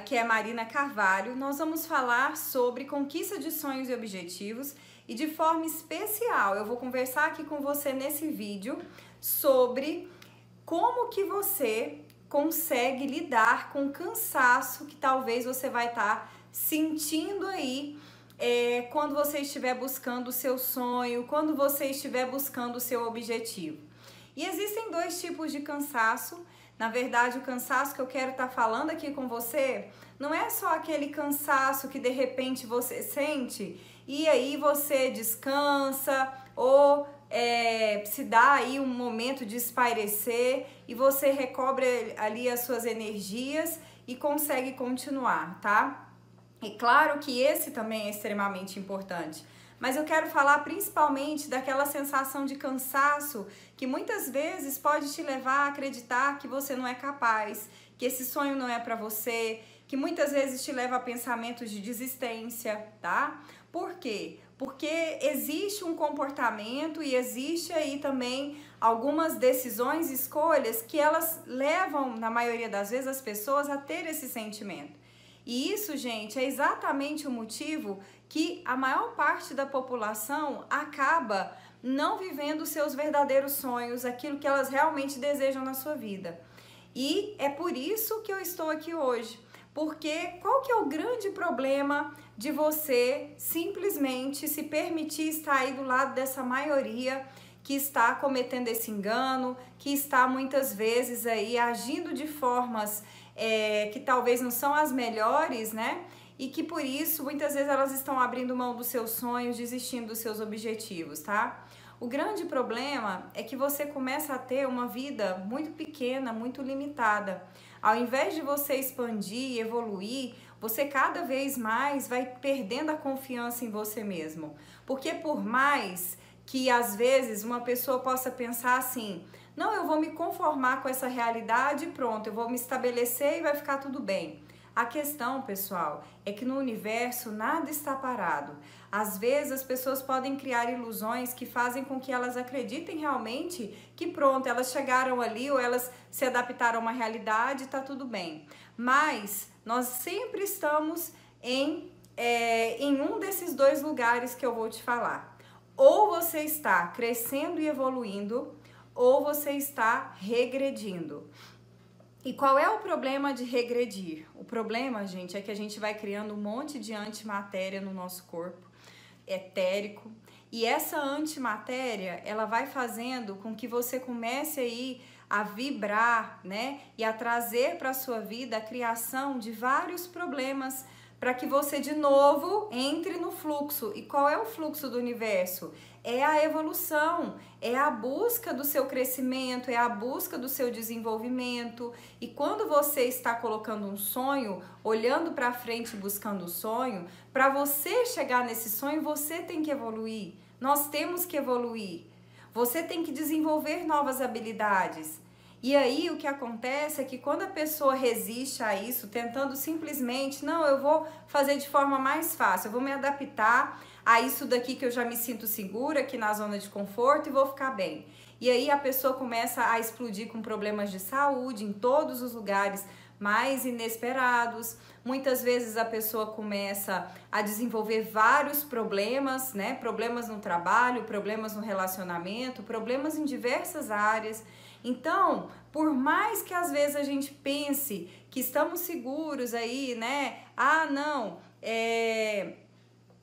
Aqui é Marina Carvalho. Nós vamos falar sobre conquista de sonhos e objetivos e de forma especial eu vou conversar aqui com você nesse vídeo sobre como que você consegue lidar com o cansaço que talvez você vai estar tá sentindo aí é, quando você estiver buscando o seu sonho, quando você estiver buscando o seu objetivo. E existem dois tipos de cansaço. Na verdade, o cansaço que eu quero estar tá falando aqui com você não é só aquele cansaço que de repente você sente e aí você descansa ou é, se dá aí um momento de espairecer e você recobre ali as suas energias e consegue continuar, tá? E claro que esse também é extremamente importante. Mas eu quero falar principalmente daquela sensação de cansaço que muitas vezes pode te levar a acreditar que você não é capaz, que esse sonho não é para você, que muitas vezes te leva a pensamentos de desistência, tá? Por quê? Porque existe um comportamento e existe aí também algumas decisões, escolhas que elas levam, na maioria das vezes, as pessoas a ter esse sentimento. E isso, gente, é exatamente o motivo que a maior parte da população acaba não vivendo seus verdadeiros sonhos, aquilo que elas realmente desejam na sua vida. E é por isso que eu estou aqui hoje. Porque qual que é o grande problema de você simplesmente se permitir estar aí do lado dessa maioria que está cometendo esse engano, que está muitas vezes aí agindo de formas é, que talvez não são as melhores, né? E que por isso muitas vezes elas estão abrindo mão dos seus sonhos, desistindo dos seus objetivos, tá? O grande problema é que você começa a ter uma vida muito pequena, muito limitada. Ao invés de você expandir e evoluir, você cada vez mais vai perdendo a confiança em você mesmo. Porque por mais que às vezes uma pessoa possa pensar assim: não, eu vou me conformar com essa realidade pronto, eu vou me estabelecer e vai ficar tudo bem. A questão, pessoal, é que no universo nada está parado. Às vezes as pessoas podem criar ilusões que fazem com que elas acreditem realmente que pronto, elas chegaram ali ou elas se adaptaram a uma realidade e está tudo bem. Mas nós sempre estamos em, é, em um desses dois lugares que eu vou te falar. Ou você está crescendo e evoluindo, ou você está regredindo. E qual é o problema de regredir? O problema, gente, é que a gente vai criando um monte de antimatéria no nosso corpo, etérico, e essa antimatéria, ela vai fazendo com que você comece aí a vibrar, né, e a trazer para sua vida a criação de vários problemas para que você de novo entre no fluxo. E qual é o fluxo do universo? É a evolução, é a busca do seu crescimento, é a busca do seu desenvolvimento. E quando você está colocando um sonho, olhando para frente buscando o sonho, para você chegar nesse sonho, você tem que evoluir. Nós temos que evoluir. Você tem que desenvolver novas habilidades. E aí o que acontece é que quando a pessoa resiste a isso, tentando simplesmente, não, eu vou fazer de forma mais fácil, eu vou me adaptar a isso daqui que eu já me sinto segura aqui na zona de conforto e vou ficar bem. E aí a pessoa começa a explodir com problemas de saúde em todos os lugares mais inesperados. Muitas vezes a pessoa começa a desenvolver vários problemas, né? Problemas no trabalho, problemas no relacionamento, problemas em diversas áreas. Então, por mais que às vezes a gente pense que estamos seguros aí, né? Ah, não, é,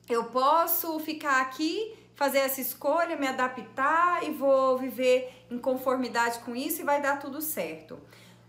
eu posso ficar aqui, fazer essa escolha, me adaptar e vou viver em conformidade com isso e vai dar tudo certo.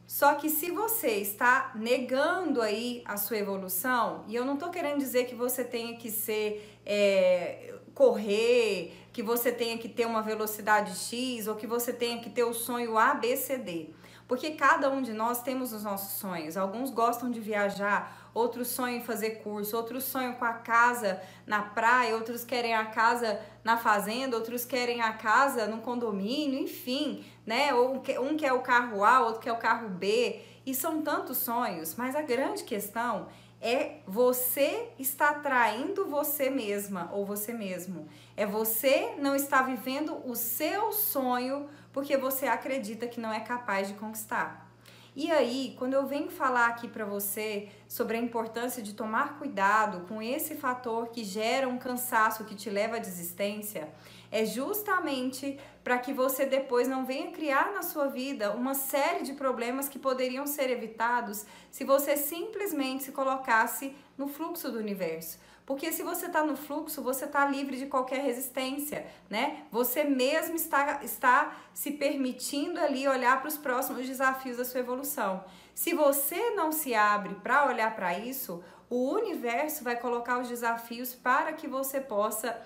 Só que se você está negando aí a sua evolução, e eu não tô querendo dizer que você tenha que ser é, correr, que você tenha que ter uma velocidade X ou que você tenha que ter o sonho A, B, C, D. Porque cada um de nós temos os nossos sonhos. Alguns gostam de viajar, outros sonham em fazer curso, outros sonham com a casa na praia, outros querem a casa na fazenda, outros querem a casa no condomínio, enfim, né? Um quer o carro A, outro quer o carro B. E são tantos sonhos, mas a grande questão é você está traindo você mesma ou você mesmo. É você não estar vivendo o seu sonho porque você acredita que não é capaz de conquistar. E aí, quando eu venho falar aqui para você sobre a importância de tomar cuidado com esse fator que gera um cansaço que te leva à desistência, é justamente para que você depois não venha criar na sua vida uma série de problemas que poderiam ser evitados se você simplesmente se colocasse no fluxo do universo. Porque se você está no fluxo, você está livre de qualquer resistência, né? Você mesmo está, está se permitindo ali olhar para os próximos desafios da sua evolução. Se você não se abre para olhar para isso, o universo vai colocar os desafios para que você possa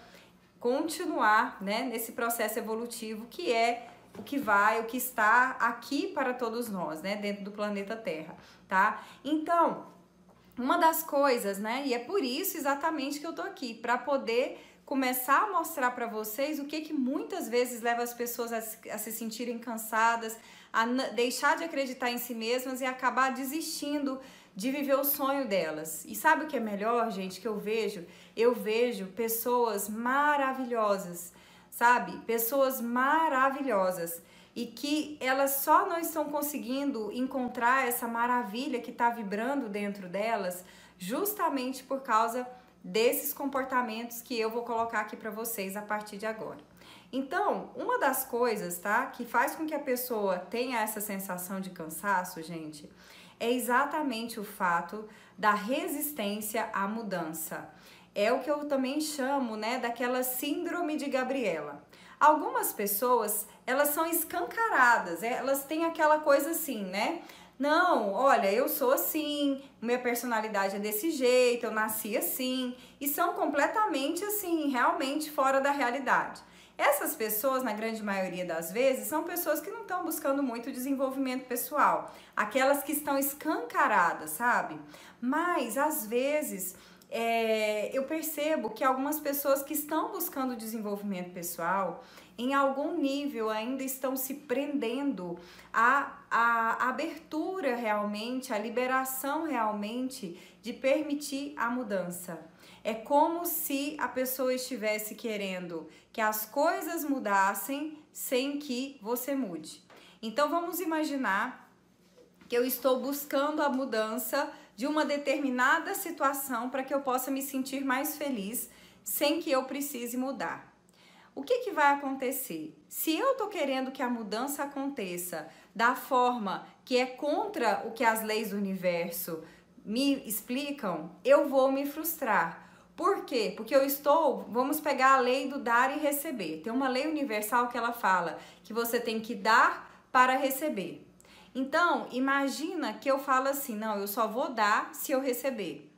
continuar né, nesse processo evolutivo que é o que vai, o que está aqui para todos nós, né, dentro do planeta Terra, tá? Então, uma das coisas, né, e é por isso exatamente que eu tô aqui, para poder começar a mostrar para vocês o que que muitas vezes leva as pessoas a, a se sentirem cansadas, a deixar de acreditar em si mesmas e acabar desistindo de viver o sonho delas. E sabe o que é melhor, gente, que eu vejo? Eu vejo pessoas maravilhosas, sabe? Pessoas maravilhosas e que elas só não estão conseguindo encontrar essa maravilha que está vibrando dentro delas, justamente por causa desses comportamentos que eu vou colocar aqui para vocês a partir de agora. Então, uma das coisas, tá, que faz com que a pessoa tenha essa sensação de cansaço, gente, é exatamente o fato da resistência à mudança. É o que eu também chamo, né, daquela síndrome de Gabriela. Algumas pessoas, elas são escancaradas, é, elas têm aquela coisa assim, né? Não, olha, eu sou assim, minha personalidade é desse jeito, eu nasci assim, e são completamente assim, realmente fora da realidade. Essas pessoas, na grande maioria das vezes, são pessoas que não estão buscando muito desenvolvimento pessoal, aquelas que estão escancaradas, sabe? Mas às vezes é, eu percebo que algumas pessoas que estão buscando desenvolvimento pessoal, em algum nível ainda estão se prendendo à, à abertura realmente, à liberação realmente de permitir a mudança. É como se a pessoa estivesse querendo que as coisas mudassem sem que você mude. Então vamos imaginar que eu estou buscando a mudança de uma determinada situação para que eu possa me sentir mais feliz sem que eu precise mudar. O que, que vai acontecer? Se eu estou querendo que a mudança aconteça da forma que é contra o que as leis do universo me explicam, eu vou me frustrar. Por quê? Porque eu estou, vamos pegar a lei do dar e receber. Tem uma lei universal que ela fala que você tem que dar para receber. Então, imagina que eu falo assim: não, eu só vou dar se eu receber.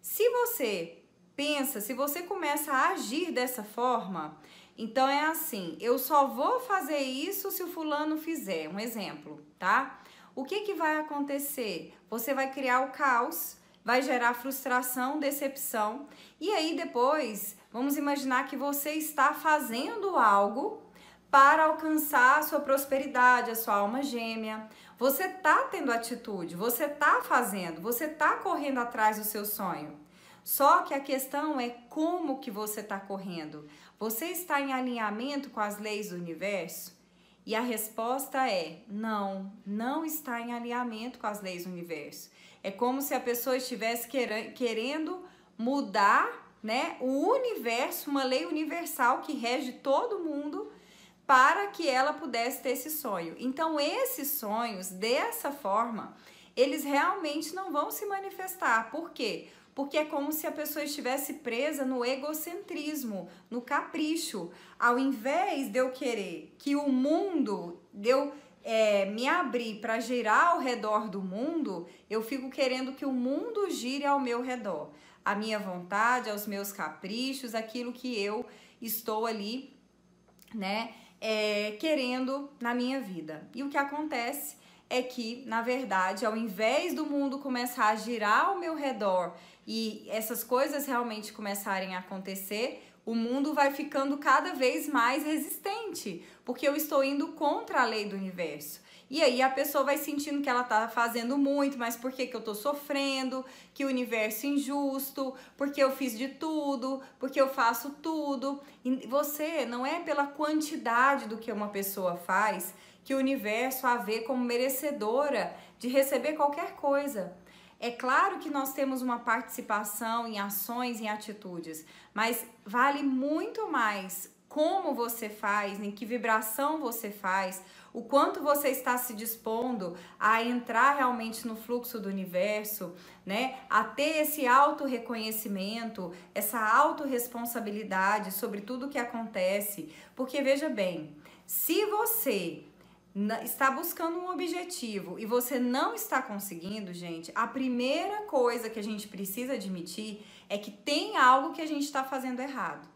Se você pensa, se você começa a agir dessa forma, então é assim: eu só vou fazer isso se o fulano fizer. Um exemplo, tá? O que, que vai acontecer? Você vai criar o caos vai gerar frustração, decepção. E aí depois, vamos imaginar que você está fazendo algo para alcançar a sua prosperidade, a sua alma gêmea. Você está tendo atitude, você está fazendo, você está correndo atrás do seu sonho. Só que a questão é como que você está correndo. Você está em alinhamento com as leis do universo? E a resposta é não, não está em alinhamento com as leis do universo. É como se a pessoa estivesse querendo mudar né, o universo, uma lei universal que rege todo mundo para que ela pudesse ter esse sonho. Então, esses sonhos, dessa forma, eles realmente não vão se manifestar. Por quê? Porque é como se a pessoa estivesse presa no egocentrismo, no capricho. Ao invés de eu querer que o mundo, de eu é, me abrir para girar ao redor do mundo, eu fico querendo que o mundo gire ao meu redor. A minha vontade, aos meus caprichos, aquilo que eu estou ali, né, é, querendo na minha vida. E o que acontece é que, na verdade, ao invés do mundo começar a girar ao meu redor e essas coisas realmente começarem a acontecer, o mundo vai ficando cada vez mais resistente, porque eu estou indo contra a lei do universo. E aí a pessoa vai sentindo que ela tá fazendo muito, mas por que, que eu tô sofrendo? Que o universo é injusto, porque eu fiz de tudo, porque eu faço tudo. E você não é pela quantidade do que uma pessoa faz que o universo a vê como merecedora de receber qualquer coisa. É claro que nós temos uma participação em ações, em atitudes, mas vale muito mais como você faz, em que vibração você faz, o quanto você está se dispondo a entrar realmente no fluxo do universo, né? A ter esse auto reconhecimento, essa autorresponsabilidade sobre tudo que acontece, porque veja bem, se você está buscando um objetivo e você não está conseguindo, gente, a primeira coisa que a gente precisa admitir é que tem algo que a gente está fazendo errado.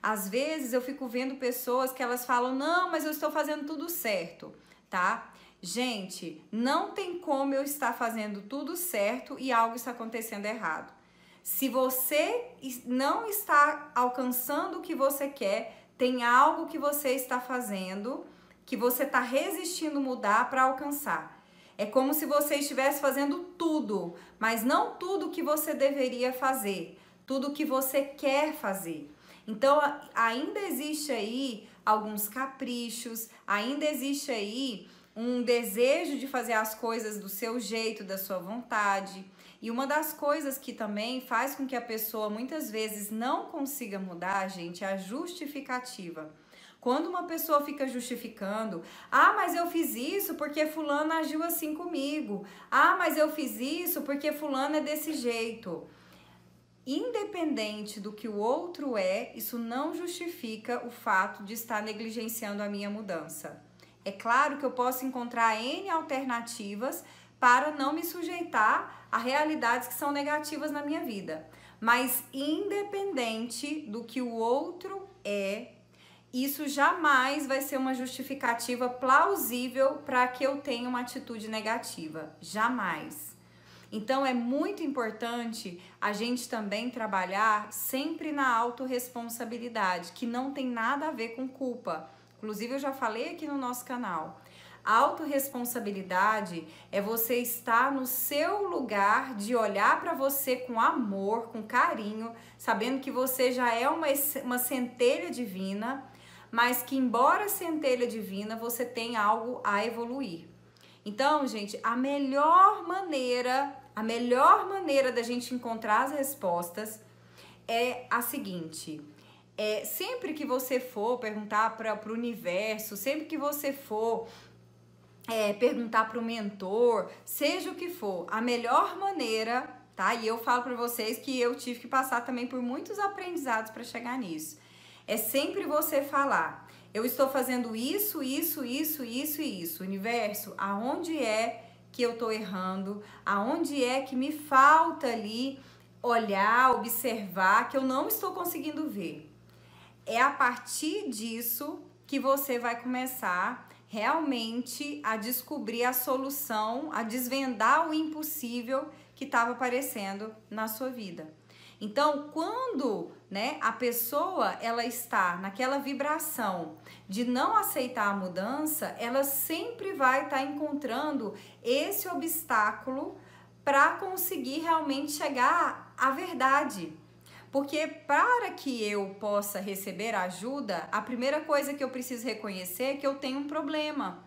Às vezes eu fico vendo pessoas que elas falam: "Não, mas eu estou fazendo tudo certo", tá? Gente, não tem como eu estar fazendo tudo certo e algo está acontecendo errado. Se você não está alcançando o que você quer, tem algo que você está fazendo que você está resistindo mudar para alcançar. É como se você estivesse fazendo tudo, mas não tudo que você deveria fazer, tudo que você quer fazer. Então, ainda existe aí alguns caprichos, ainda existe aí um desejo de fazer as coisas do seu jeito, da sua vontade. E uma das coisas que também faz com que a pessoa muitas vezes não consiga mudar, gente, é a justificativa. Quando uma pessoa fica justificando, ah, mas eu fiz isso porque fulano agiu assim comigo. Ah, mas eu fiz isso porque fulano é desse jeito. Independente do que o outro é, isso não justifica o fato de estar negligenciando a minha mudança. É claro que eu posso encontrar N alternativas para não me sujeitar a realidades que são negativas na minha vida. Mas independente do que o outro é, isso jamais vai ser uma justificativa plausível para que eu tenha uma atitude negativa. Jamais. Então é muito importante a gente também trabalhar sempre na autorresponsabilidade, que não tem nada a ver com culpa. Inclusive, eu já falei aqui no nosso canal. Autoresponsabilidade é você estar no seu lugar de olhar para você com amor, com carinho, sabendo que você já é uma, uma centelha divina mas que embora centelha divina, você tem algo a evoluir. Então, gente, a melhor maneira, a melhor maneira da gente encontrar as respostas é a seguinte: é, sempre que você for perguntar para o universo, sempre que você for é, perguntar para o mentor, seja o que for, a melhor maneira, tá? E eu falo para vocês que eu tive que passar também por muitos aprendizados para chegar nisso é sempre você falar: eu estou fazendo isso, isso, isso, isso e isso. Universo, aonde é que eu estou errando? Aonde é que me falta ali olhar, observar que eu não estou conseguindo ver? É a partir disso que você vai começar realmente a descobrir a solução, a desvendar o impossível que estava aparecendo na sua vida. Então, quando né, a pessoa ela está naquela vibração de não aceitar a mudança, ela sempre vai estar tá encontrando esse obstáculo para conseguir realmente chegar à verdade. Porque para que eu possa receber ajuda, a primeira coisa que eu preciso reconhecer é que eu tenho um problema.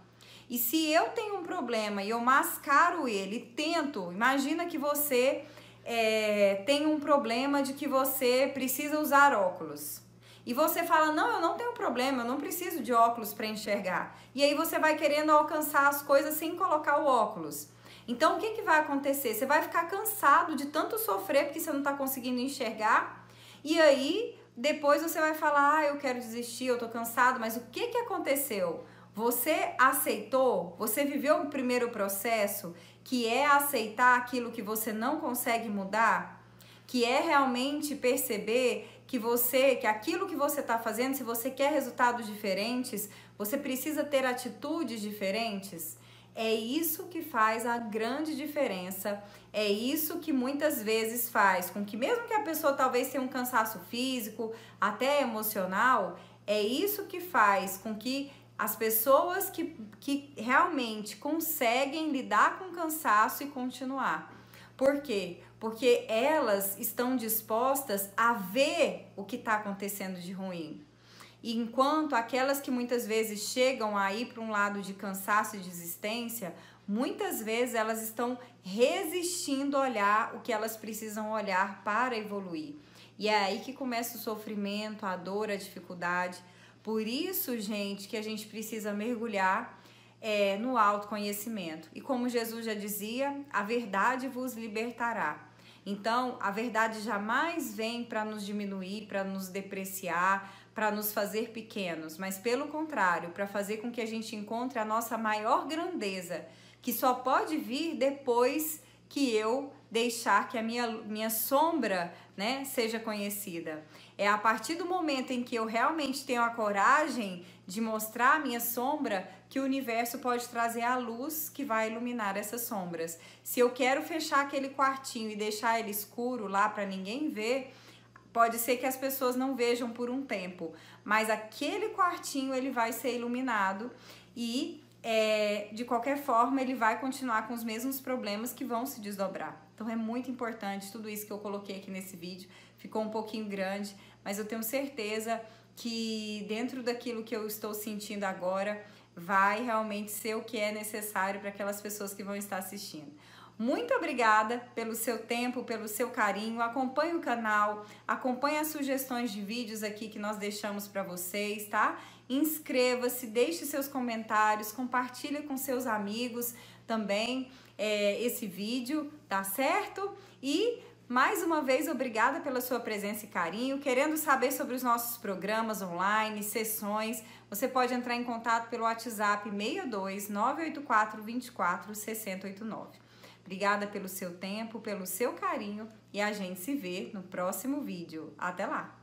E se eu tenho um problema e eu mascaro ele, tento, imagina que você é, tem um problema de que você precisa usar óculos. E você fala: Não, eu não tenho problema, eu não preciso de óculos para enxergar. E aí você vai querendo alcançar as coisas sem colocar o óculos. Então o que, que vai acontecer? Você vai ficar cansado de tanto sofrer porque você não está conseguindo enxergar. E aí depois você vai falar: Ah, eu quero desistir, eu estou cansado. Mas o que, que aconteceu? Você aceitou? Você viveu o primeiro processo que é aceitar aquilo que você não consegue mudar, que é realmente perceber que você, que aquilo que você está fazendo, se você quer resultados diferentes, você precisa ter atitudes diferentes. É isso que faz a grande diferença. É isso que muitas vezes faz com que, mesmo que a pessoa talvez tenha um cansaço físico, até emocional, é isso que faz com que as pessoas que, que realmente conseguem lidar com cansaço e continuar. Por quê? Porque elas estão dispostas a ver o que está acontecendo de ruim. E enquanto aquelas que muitas vezes chegam aí para um lado de cansaço e desistência, muitas vezes elas estão resistindo a olhar o que elas precisam olhar para evoluir. E é aí que começa o sofrimento, a dor, a dificuldade. Por isso, gente, que a gente precisa mergulhar é, no autoconhecimento. E como Jesus já dizia, a verdade vos libertará. Então, a verdade jamais vem para nos diminuir, para nos depreciar, para nos fazer pequenos, mas pelo contrário, para fazer com que a gente encontre a nossa maior grandeza, que só pode vir depois que eu deixar que a minha, minha sombra né, seja conhecida. É a partir do momento em que eu realmente tenho a coragem de mostrar a minha sombra que o universo pode trazer a luz que vai iluminar essas sombras. Se eu quero fechar aquele quartinho e deixar ele escuro lá para ninguém ver, Pode ser que as pessoas não vejam por um tempo, mas aquele quartinho ele vai ser iluminado e é, de qualquer forma ele vai continuar com os mesmos problemas que vão se desdobrar. Então é muito importante tudo isso que eu coloquei aqui nesse vídeo. Ficou um pouquinho grande, mas eu tenho certeza que dentro daquilo que eu estou sentindo agora vai realmente ser o que é necessário para aquelas pessoas que vão estar assistindo. Muito obrigada pelo seu tempo, pelo seu carinho. Acompanhe o canal, acompanhe as sugestões de vídeos aqui que nós deixamos para vocês, tá? Inscreva-se, deixe seus comentários, compartilhe com seus amigos também é, esse vídeo, tá certo? E mais uma vez, obrigada pela sua presença e carinho. Querendo saber sobre os nossos programas online, sessões, você pode entrar em contato pelo WhatsApp 62 984 24 6089. Obrigada pelo seu tempo, pelo seu carinho e a gente se vê no próximo vídeo. Até lá!